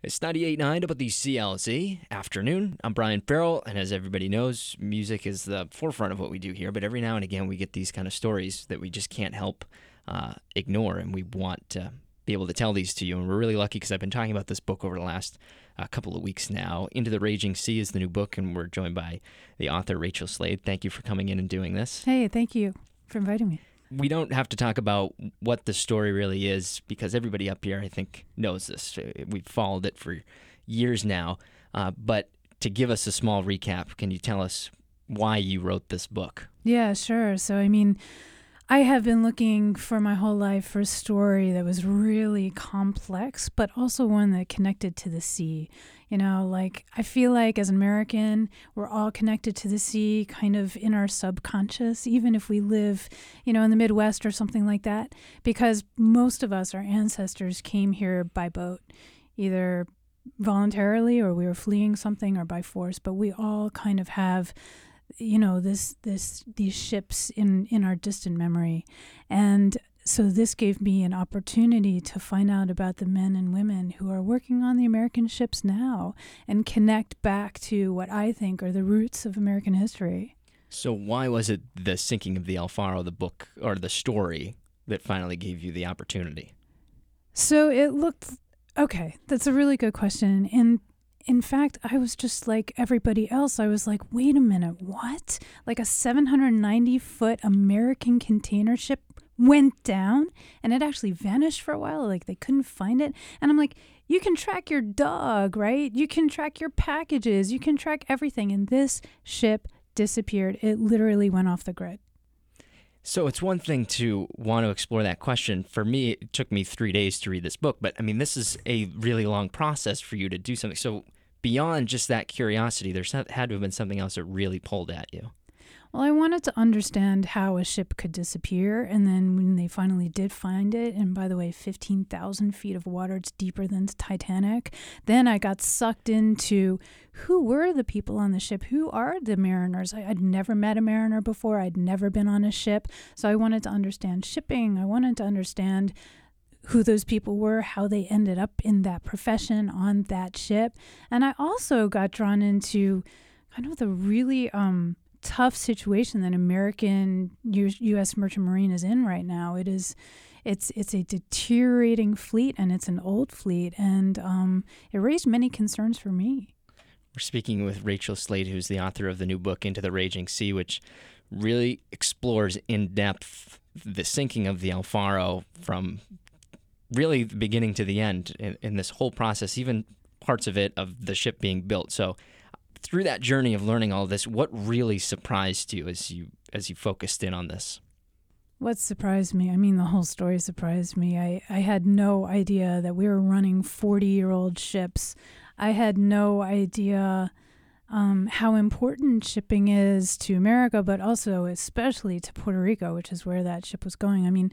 It's 98.9 CLC afternoon. I'm Brian Farrell, and as everybody knows, music is the forefront of what we do here. But every now and again, we get these kind of stories that we just can't help uh, ignore, and we want to be able to tell these to you. And we're really lucky because I've been talking about this book over the last uh, couple of weeks now. Into the Raging Sea is the new book, and we're joined by the author Rachel Slade. Thank you for coming in and doing this. Hey, thank you for inviting me we don't have to talk about what the story really is because everybody up here, I think, knows this. We've followed it for years now. Uh, but to give us a small recap, can you tell us why you wrote this book? Yeah, sure. So, I mean, I have been looking for my whole life for a story that was really complex, but also one that connected to the sea. You know, like I feel like as an American, we're all connected to the sea kind of in our subconscious, even if we live, you know, in the Midwest or something like that, because most of us, our ancestors, came here by boat, either voluntarily or we were fleeing something or by force, but we all kind of have you know this this these ships in in our distant memory and so this gave me an opportunity to find out about the men and women who are working on the American ships now and connect back to what I think are the roots of American history. So why was it the sinking of the El Faro the book or the story that finally gave you the opportunity? So it looked okay, that's a really good question. And in fact, I was just like everybody else. I was like, wait a minute, what? Like a 790 foot American container ship went down and it actually vanished for a while. Like they couldn't find it. And I'm like, you can track your dog, right? You can track your packages, you can track everything. And this ship disappeared. It literally went off the grid. So it's one thing to want to explore that question. For me, it took me three days to read this book, but I mean, this is a really long process for you to do something. So beyond just that curiosity, there's had to have been something else that really pulled at you. Well, I wanted to understand how a ship could disappear. And then when they finally did find it, and by the way, 15,000 feet of water, it's deeper than the Titanic, then I got sucked into who were the people on the ship? Who are the mariners? I, would never met a mariner before, I'd never been on a ship. So I wanted to understand shipping. I wanted to understand who those people were, how they ended up in that profession on that ship. And I also got drawn into kind of the really um, tough situation that American U- U.S. merchant marine is in right now. It is. It's it's a deteriorating fleet and it's an old fleet and um, it raised many concerns for me. We're speaking with Rachel Slade, who's the author of the new book Into the Raging Sea, which really explores in depth the sinking of the El Faro from really the beginning to the end in, in this whole process, even parts of it of the ship being built. So through that journey of learning all this, what really surprised you as you as you focused in on this? What surprised me? I mean, the whole story surprised me. I, I had no idea that we were running 40 year old ships. I had no idea um, how important shipping is to America, but also especially to Puerto Rico, which is where that ship was going. I mean,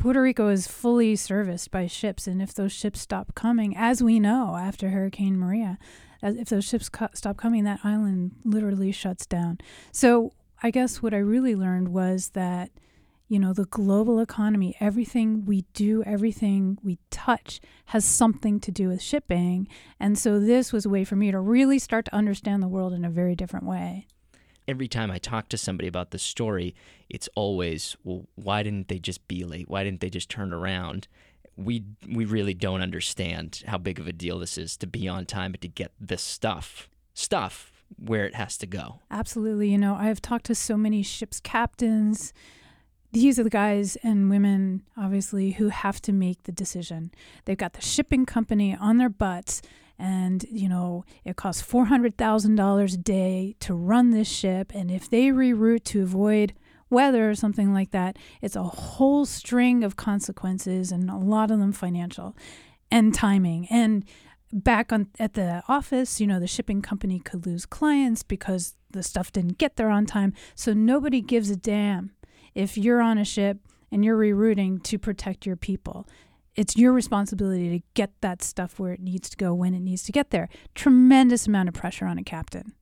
Puerto Rico is fully serviced by ships, and if those ships stop coming, as we know after Hurricane Maria, if those ships co- stop coming, that island literally shuts down. So I guess what I really learned was that, you know, the global economy, everything we do, everything we touch has something to do with shipping. And so this was a way for me to really start to understand the world in a very different way every time I talk to somebody about the story, it's always, well, why didn't they just be late? Why didn't they just turn around? We we really don't understand how big of a deal this is to be on time and to get this stuff stuff where it has to go. Absolutely. You know, I've talked to so many ship's captains. These are the guys and women, obviously, who have to make the decision. They've got the shipping company on their butts and you know it costs $400,000 a day to run this ship. And if they reroute to avoid weather or something like that it's a whole string of consequences and a lot of them financial and timing. And back on at the office you know the shipping company could lose clients because the stuff didn't get there on time. So nobody gives a damn if you're on a ship and you're rerouting to protect your people it's your responsibility to get that stuff where it needs to go when it needs to get there. Tremendous amount of pressure on a captain.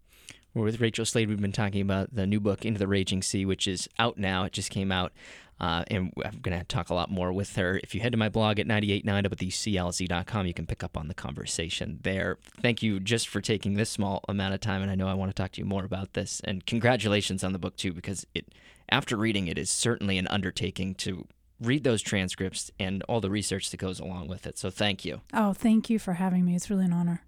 We're with Rachel Slade. We've been talking about the new book, Into the Raging Sea, which is out now. It just came out. Uh, and I'm going to talk a lot more with her. If you head to my blog at 989wclz.com, you can pick up on the conversation there. Thank you just for taking this small amount of time. And I know I want to talk to you more about this. And congratulations on the book, too, because it, after reading it, is certainly an undertaking to read those transcripts and all the research that goes along with it. So thank you. Oh, thank you for having me. It's really an honor.